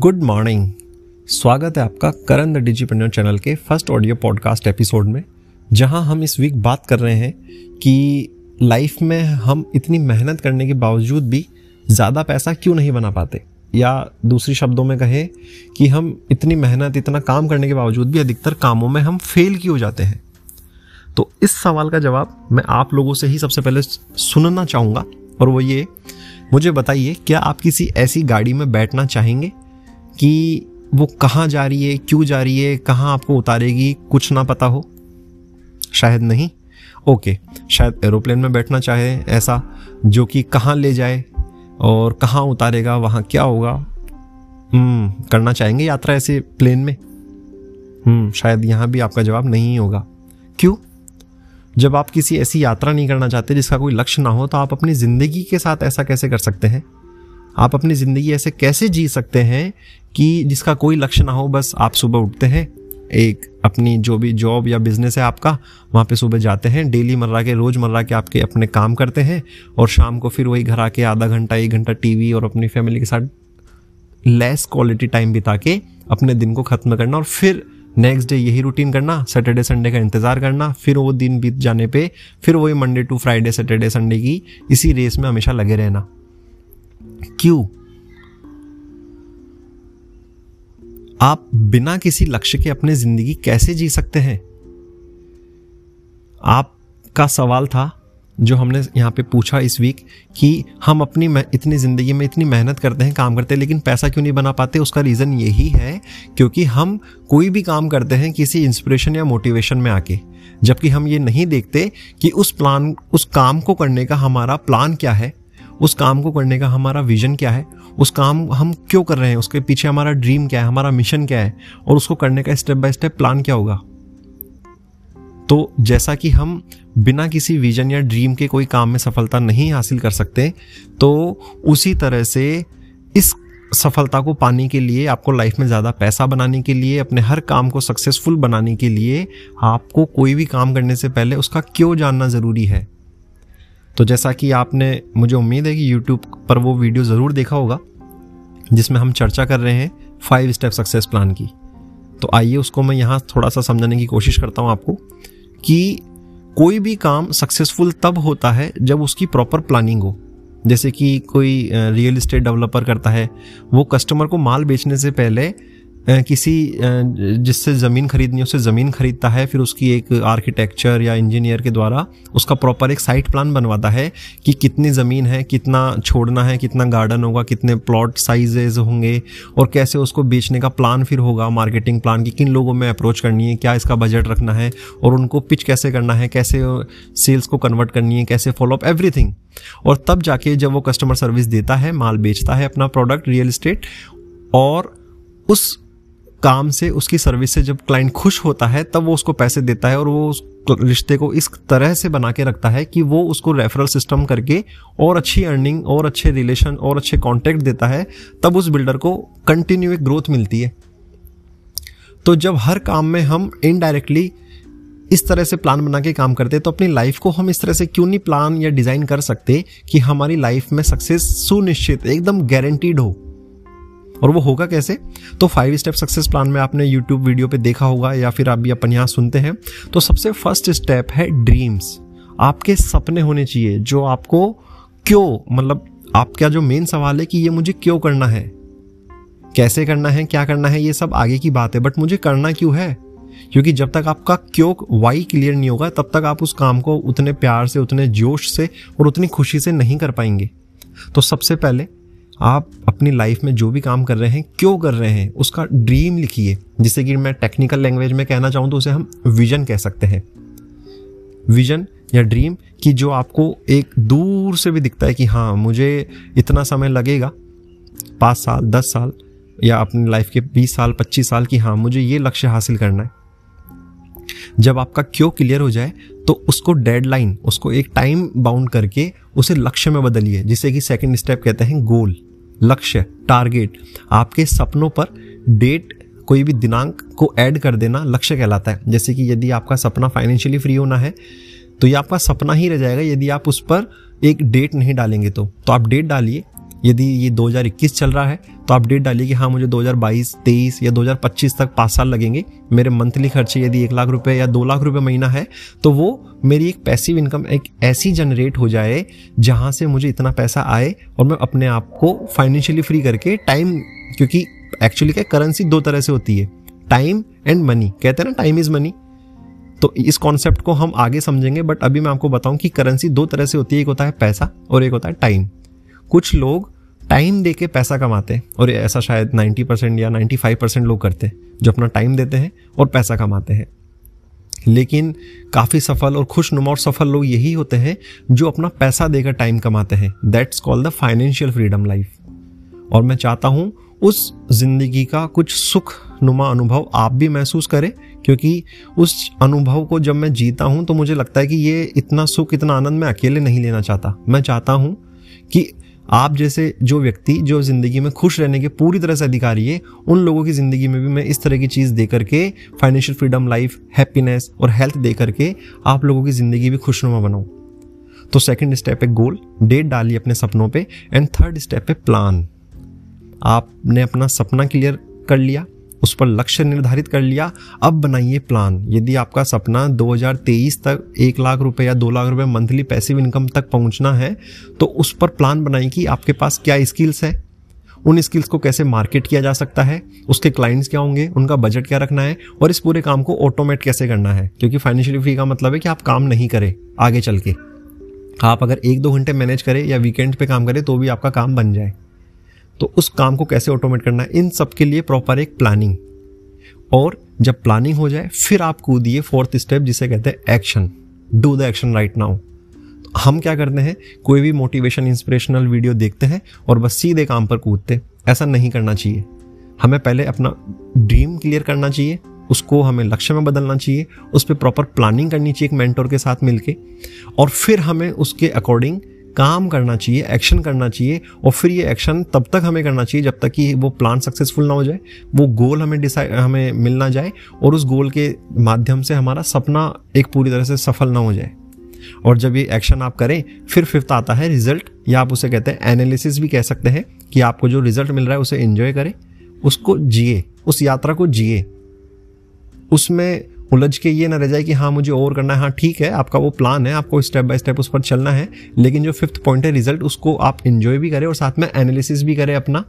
Good morning. स्वागत है आपका करण द डिजिपेंडर चैनल के फ़र्स्ट ऑडियो पॉडकास्ट एपिसोड में, जहाँ हम इस वीक बात कर रहे हैं कि लाइफ में हम इतनी मेहनत करने के बावजूद भी ज़्यादा पैसा क्यों नहीं बना पाते? या दूसरी शब्दों में कहें कि हम इतनी मेहनत, इतना काम करने के बावजूद भी अधिकतर कामों में हम फेल क्यों हो जाते हैं? तो इस सवाल का जवाब मैं आप लोगों से ही सबसे पहले सुनना चाहूँगा, और वो ये, मुझे बताइए, क्या आप किसी ऐसी गाड़ी में बैठना चाहेंगे कि वो कहाँ जा रही है, क्यों जा रही है, कहाँ आपको उतारेगी, कुछ ना पता हो? शायद नहीं? ओके शायद एरोप्लेन में बैठना चाहे ऐसा, जो कि कहाँ ले जाए और कहाँ उतारेगा, वहाँ क्या होगा? हम्म करना चाहेंगे यात्रा ऐसे प्लेन में? हम्म शायद यहाँ भी आपका जवाब नहीं होगा। क्यों? जब आप किसी ऐसी यात्रा नहीं करना चाहते जिसका कोई लक्ष्य ना हो तो आप अपनी ज़िंदगी के साथ ऐसा कैसे कर सकते हैं? आप अपनी ज़िंदगी ऐसे कैसे जी सकते हैं कि जिसका कोई लक्ष्य ना हो, बस आप सुबह उठते हैं, एक अपनी जो भी जॉब या बिज़नेस है आपका, वहाँ पे सुबह जाते हैं, डेली मर्रा के, रोज़मर्रा के आपके अपने काम करते हैं और शाम को फिर वही घर आके आधा घंटा, एक घंटा टीवी और अपनी फैमिली के साथ लेस क्वालिटी टाइम बिता के अपने दिन को ख़त्म करना और फिर नेक्स्ट डे यही रूटीन करना सैटरडे संडे का इंतज़ार करना, फिर वो दिन बीत जाने पे, फिर वही Monday to Friday Saturday Sunday की इसी रेस में हमेशा लगे रहना। क्यों? आप बिना किसी लक्ष्य के अपने ज़िंदगी कैसे जी सकते हैं? आपका सवाल था, जो हमने यहाँ पे पूछा इस वीक कि हम अपनी इतनी ज़िंदगी में इतनी मेहनत करते हैं, काम करते हैं, लेकिन पैसा क्यों नहीं बना पाते? उसका रीज़न यही है, क्योंकि हम कोई भी काम करते हैं किसी इंस्पिरेशन या मोटिवेशन में आके। जबकि हम ये नहीं देखते कि उस प्लान उस काम को करने का हमारा प्लान क्या है। उस काम को करने का हमारा विजन क्या है? उस काम हम क्यों कर रहे हैं? उसके पीछे हमारा ड्रीम क्या है? हमारा मिशन क्या है? और उसको करने का स्टेप बाय स्टेप प्लान क्या होगा? तो जैसा कि हम बिना किसी विजन या ड्रीम के कोई काम में सफलता नहीं हासिल कर सकते तो उसी तरह से इस सफलता को पाने के लिए, आपको लाइफ में ज़्यादा पैसा बनाने के लिए, अपने हर काम को सक्सेसफुल बनाने के लिए, आपको कोई भी काम करने से पहले उसका क्यों जानना ज़रूरी है? तो जैसा कि आपने, मुझे उम्मीद है कि यूट्यूब पर वो वीडियो ज़रूर देखा होगा, जिसमें हम चर्चा कर रहे हैं फाइव स्टेप सक्सेस प्लान की। तो आइए उसको मैं यहाँ थोड़ा सा समझाने की कोशिश करता हूँ आपको कि कोई भी काम सक्सेसफुल तब होता है जब उसकी प्रॉपर प्लानिंग हो। जैसे कि कोई रियल इस्टेट डेवलपर करता है, वो कस्टमर को माल बेचने से पहले किसी जिससे ज़मीन खरीदनी उससे ज़मीन खरीदता है, फिर उसकी एक आर्किटेक्चर या इंजीनियर के द्वारा उसका प्रॉपर एक साइट प्लान बनवाता है कि कितनी ज़मीन है, कितना छोड़ना है, कितना गार्डन होगा, कितने प्लॉट साइजेज होंगे और कैसे उसको बेचने का प्लान फिर होगा मार्केटिंग प्लान की किन लोगों में अप्रोच करनी है, क्या इसका बजट रखना है और उनको पिच कैसे करना है, कैसे सेल्स को कन्वर्ट करनी है, कैसे फॉलोअप एवरीथिंग और तब जाके जब वो कस्टमर सर्विस देता है, माल बेचता है अपना प्रोडक्ट रियल इस्टेट और उस काम से, उसकी सर्विस से जब क्लाइंट खुश होता है, तब वो उसको पैसे देता है और वो उस रिश्ते को इस तरह से बना के रखता है कि वो उसको रेफरल सिस्टम करके और अच्छी अर्निंग और अच्छे रिलेशन और अच्छे कॉन्टेक्ट देता है, तब उस बिल्डर को कंटिन्यू एक ग्रोथ मिलती है। तो जब हर काम में हम इनडायरेक्टली इस तरह से प्लान बना के काम करते तो अपनी लाइफ को हम इस तरह से क्यों नहीं प्लान या डिज़ाइन कर सकते कि हमारी लाइफ में सक्सेस सुनिश्चित, एकदम गारंटीड हो? और वो होगा कैसे? तो फाइव स्टेप सक्सेस प्लान में आपने यूट्यूब वीडियो पे देखा होगा या फिर आप भी अपन यहाँ सुनते हैं। तो सबसे फ़र्स्ट स्टेप है ड्रीम्स आपके सपने होने चाहिए जो आपको क्यों मतलब आपका जो मेन सवाल है कि ये मुझे क्यों करना है? कैसे करना है, क्या करना है, ये सब आगे की बात है बट मुझे करना क्यों है? क्योंकि जब तक आपका क्यों वाई क्लियर नहीं होगा, तब तक आप उस काम को उतने प्यार से, उतने जोश से और उतनी खुशी से नहीं कर पाएँगे। तो सबसे पहले आप अपनी लाइफ में जो भी काम कर रहे हैं, क्यों कर रहे हैं, उसका ड्रीम लिखिए। जिसे कि मैं टेक्निकल लैंग्वेज में कहना चाहूँ तो उसे हम विजन कह सकते हैं। विजन या ड्रीम कि जो आपको एक दूर से भी दिखता है कि हाँ मुझे इतना समय लगेगा, पाँच साल, दस साल, या अपनी लाइफ के बीस साल, पच्चीस साल कि हाँ मुझे ये लक्ष्य हासिल करना है। जब आपका क्यों क्लियर हो जाए तो उसको डेडलाइन उसको एक टाइम बाउंड करके उसे लक्ष्य में बदलिए, जिसे कि सेकंड स्टेप कहते हैं गोल लक्ष्य टारगेट आपके सपनों पर डेट कोई भी दिनांक को ऐड कर देना लक्ष्य कहलाता है। जैसे कि यदि आपका सपना फाइनेंशियली फ्री होना है तो ये आपका सपना ही रह जाएगा यदि आप उस पर एक डेट नहीं डालेंगे तो। तो आप डेट डालिए यदि ये 2021 चल रहा है तो आप डेट डालिए कि हाँ मुझे 2022, 23 या 2025 तक पाँच साल लगेंगे। मेरे मंथली खर्चे यदि एक लाख रुपए या दो लाख रुपए महीना है तो वो मेरी एक पैसिव इनकम एक ऐसी जनरेट हो जाए जहाँ से मुझे इतना पैसा आए और मैं अपने आप को फाइनेंशियली फ्री करके टाइम क्योंकि एक्चुअली क्या करेंसी दो तरह से होती है। टाइम एंड मनी कहते हैं ना टाइम इज़ मनी तो इस कॉन्सेप्ट को हम आगे समझेंगे बट अभी मैं आपको बताऊँ कि करेंसी दो तरह से होती है एक होता है पैसा और एक होता है टाइम कुछ लोग टाइम दे के पैसा कमाते हैं और ऐसा शायद 90 परसेंट या 95 परसेंट लोग करते हैं, जो अपना टाइम देते हैं और पैसा कमाते हैं। लेकिन काफ़ी सफल और खुशनुमा और सफल लोग यही होते हैं जो अपना पैसा देकर टाइम कमाते हैं। That's called the financial freedom life और मैं चाहता हूँ उस ज़िंदगी का कुछ सुख नुमा अनुभव आप भी महसूस करें, क्योंकि उस अनुभव को जब मैं जीता हूँ तो मुझे लगता है कि ये इतना सुख, इतना आनंद मैं अकेले नहीं लेना चाहता। मैं चाहता हूँ कि आप जैसे जो व्यक्ति जो ज़िंदगी में खुश रहने के पूरी तरह से अधिकारी है, उन लोगों की ज़िंदगी में भी मैं इस तरह की चीज़ दे करके फाइनेंशियल फ्रीडम लाइफ हैप्पीनेस और हेल्थ दे करके आप लोगों की ज़िंदगी भी खुशनुमा बनाऊँ। तो सेकेंड स्टेप है गोल डेट डालिए अपने सपनों पर एंड थर्ड स्टेप है प्लान आपने अपना सपना क्लियर कर लिया उस पर लक्ष्य निर्धारित कर लिया। अब बनाइए प्लान यदि आपका सपना 2023 तक एक लाख रुपए या दो लाख रुपए मंथली पैसिव इनकम तक पहुँचना है तो उस पर प्लान बनाइए कि आपके पास क्या स्किल्स है। उन स्किल्स को कैसे मार्केट किया जा सकता है, उसके क्लाइंट्स क्या होंगे, उनका बजट क्या रखना है, और इस पूरे काम को ऑटोमेट कैसे करना है। क्योंकि फाइनेंशियली फ्री का मतलब है कि आप काम नहीं करें आगे चल के। आप अगर एक दो घंटे मैनेज करें या वीकेंड पे काम करें तो भी आपका काम बन जाए। तो उस काम को कैसे ऑटोमेट करना है? इन सब के लिए प्रॉपर एक प्लानिंग और जब प्लानिंग हो जाए, फिर आप कूदिए फोर्थ स्टेप जिसे कहते हैं action do the action right now हम क्या करते हैं? कोई भी मोटिवेशन इंस्पिरेशनल वीडियो देखते हैं और बस सीधे काम पर कूदते ऐसा नहीं करना चाहिए। हमें पहले अपना ड्रीम क्लियर करना चाहिए। उसको हमें लक्ष्य में बदलना चाहिए। उस पर प्रॉपर प्लानिंग करनी चाहिए एक मेंटोर के साथ मिलके। और फिर हमें उसके अकॉर्डिंग काम करना चाहिए एक्शन करना चाहिए और फिर ये एक्शन तब तक हमें करना चाहिए जब तक कि वो प्लान सक्सेसफुल ना हो जाए, वो गोल हमें डिसाइड हमें मिल ना जाए और उस गोल के माध्यम से हमारा सपना एक पूरी तरह से सफल ना हो जाए। और जब ये एक्शन आप करें, फिर फिफ्थ आता है रिज़ल्ट या आप उसे कहते हैं एनालिसिस भी कह सकते हैं कि आपको जो रिज़ल्ट मिल रहा है उसे एंजॉय करें, उसको जिए, उस यात्रा को जिए। उसमें उलझ के ये ना रह जाए कि हाँ मुझे और करना है। हाँ ठीक है, आपका वो प्लान है, आपको स्टेप बाय स्टेप उस पर चलना है, लेकिन जो फिफ्थ पॉइंट है रिज़ल्ट उसको आप इन्जॉय भी करें और साथ में एनालिसिस भी करें अपना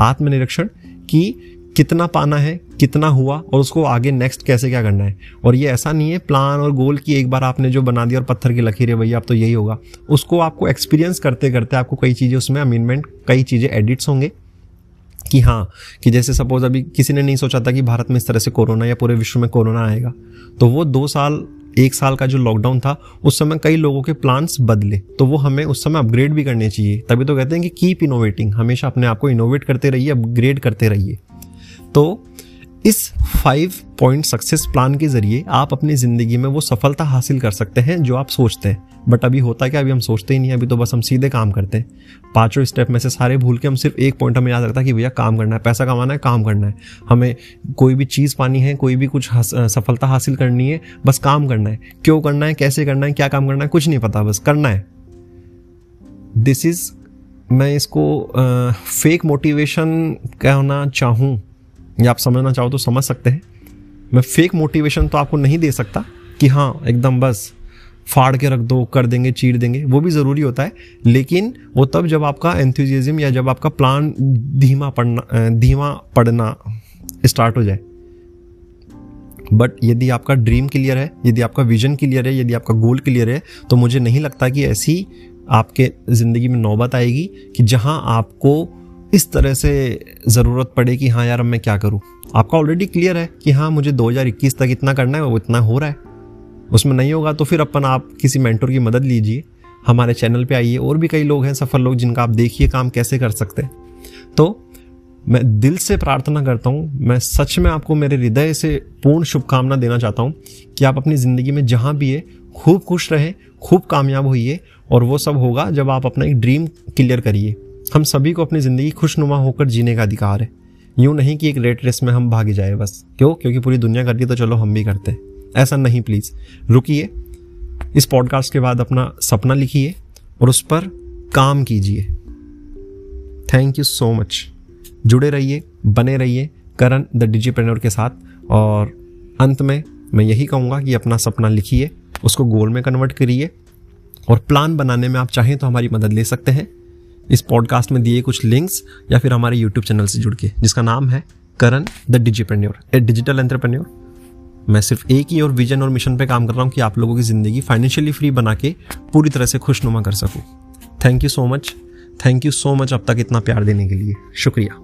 आत्मनिरीक्षण कि कितना पाना है, कितना हुआ और उसको आगे नेक्स्ट कैसे क्या करना है। और ये ऐसा नहीं है प्लान और गोल की एक बार आपने जो बना दिया और पत्थर की लकीर है भैया, अब तो यही होगा। उसको आपको एक्सपीरियंस करते करते आपको कई चीज़ें उसमें अमीनमेंट कई चीज़ें एडिट्स होंगे। कि हाँ कि जैसे सपोज़ अभी किसी ने नहीं सोचा था कि भारत में इस तरह से कोरोना या पूरे विश्व में कोरोना आएगा तो वो दो साल, एक साल का जो लॉकडाउन था, उस समय कई लोगों के प्लान्स बदले तो वो हमें उस समय अपग्रेड भी करने चाहिए। तभी तो कहते हैं कि कीप इनोवेटिंग हमेशा अपने आप को इनोवेट करते रहिए अपग्रेड करते रहिए। तो इस फाइव पॉइंट सक्सेस प्लान के ज़रिए आप अपनी ज़िंदगी में वो सफलता हासिल कर सकते हैं जो आप सोचते हैं। बट अभी होता क्या? अभी हम सोचते ही नहीं अभी तो बस हम सीधे काम करते हैं। पाँचों स्टेप में से सारे भूल के हम सिर्फ़ एक पॉइंट हमें याद रखता है कि भैया काम करना है पैसा कमाना है काम करना है। हमें कोई भी चीज़ पानी है कोई भी कुछ हास, सफलता हासिल करनी है बस काम करना है। क्यों करना है? कैसे करना है? क्या काम करना है? कुछ नहीं पता बस करना है। दिस इज़ मैं इसको फेक मोटिवेशन कहना चाहूँ। या आप समझना चाहो तो समझ सकते हैं। मैं फेक मोटिवेशन तो आपको नहीं दे सकता कि हाँ एकदम बस फाड़ के रख दो, कर देंगे, चीर देंगे, वो भी ज़रूरी होता है। लेकिन वो तब जब आपका एंथुजिज्म या जब आपका प्लान धीमा पड़ना धीमा पड़ना स्टार्ट हो जाए। बट यदि आपका ड्रीम क्लियर है, यदि आपका विजन क्लियर है, यदि आपका गोल क्लियर है तो मुझे नहीं लगता कि ऐसी आपके ज़िंदगी में नौबत आएगी कि जहाँ आपको इस तरह से ज़रूरत पड़े कि हाँ यार अब मैं क्या करूँ? आपका ऑलरेडी क्लियर है कि हाँ मुझे 2021 तक इतना करना है, वो इतना हो रहा है। उसमें नहीं होगा तो फिर अपन आप किसी मेंटोर की मदद लीजिए। हमारे चैनल पे आइए, और भी कई लोग हैं, सफल लोग, जिनका आप देखिए काम कैसे कर सकते हैं। तो मैं दिल से प्रार्थना करता हूँ, मैं सच में आपको मेरे हृदय से पूर्ण शुभकामना देना चाहता हूँ कि आप अपनी ज़िंदगी में जहाँ भी है, खूब खुश रहें, खूब कामयाब होइए, और वो सब होगा जब आप अपना एक ड्रीम क्लियर करिए। हम सभी को अपनी ज़िंदगी खुशनुमा होकर जीने का अधिकार है। यूँ नहीं कि एक रेट रेस में हम भागे जाए बस। क्यों? क्योंकि पूरी दुनिया करती है तो चलो हम भी करते हैं। ऐसा नहीं प्लीज़ रुकिए। इस पॉडकास्ट के बाद अपना सपना लिखिए और उस पर काम कीजिए। थैंक यू सो मच जुड़े रहिए, बने रहिए करण द डिजीप्रेन्योर के साथ। और अंत में मैं यही कहूँगा कि अपना सपना लिखिए, उसको गोल में कन्वर्ट करिए। और प्लान बनाने में आप चाहें तो हमारी मदद ले सकते हैं। इस पॉडकास्ट में दिए कुछ लिंक्स या फिर हमारे यूट्यूब चैनल से जुड़ के, जिसका नाम है Karan the digipreneur a digital entrepreneur मैं सिर्फ़ एक ही और विजन और मिशन पे काम कर रहा हूँ कि आप लोगों की ज़िंदगी फाइनेंशियली फ्री बना के पूरी तरह से खुशनुमा कर सकूँ। Thank you so much thank you so much अब तक इतना प्यार देने के लिए। शुक्रिया।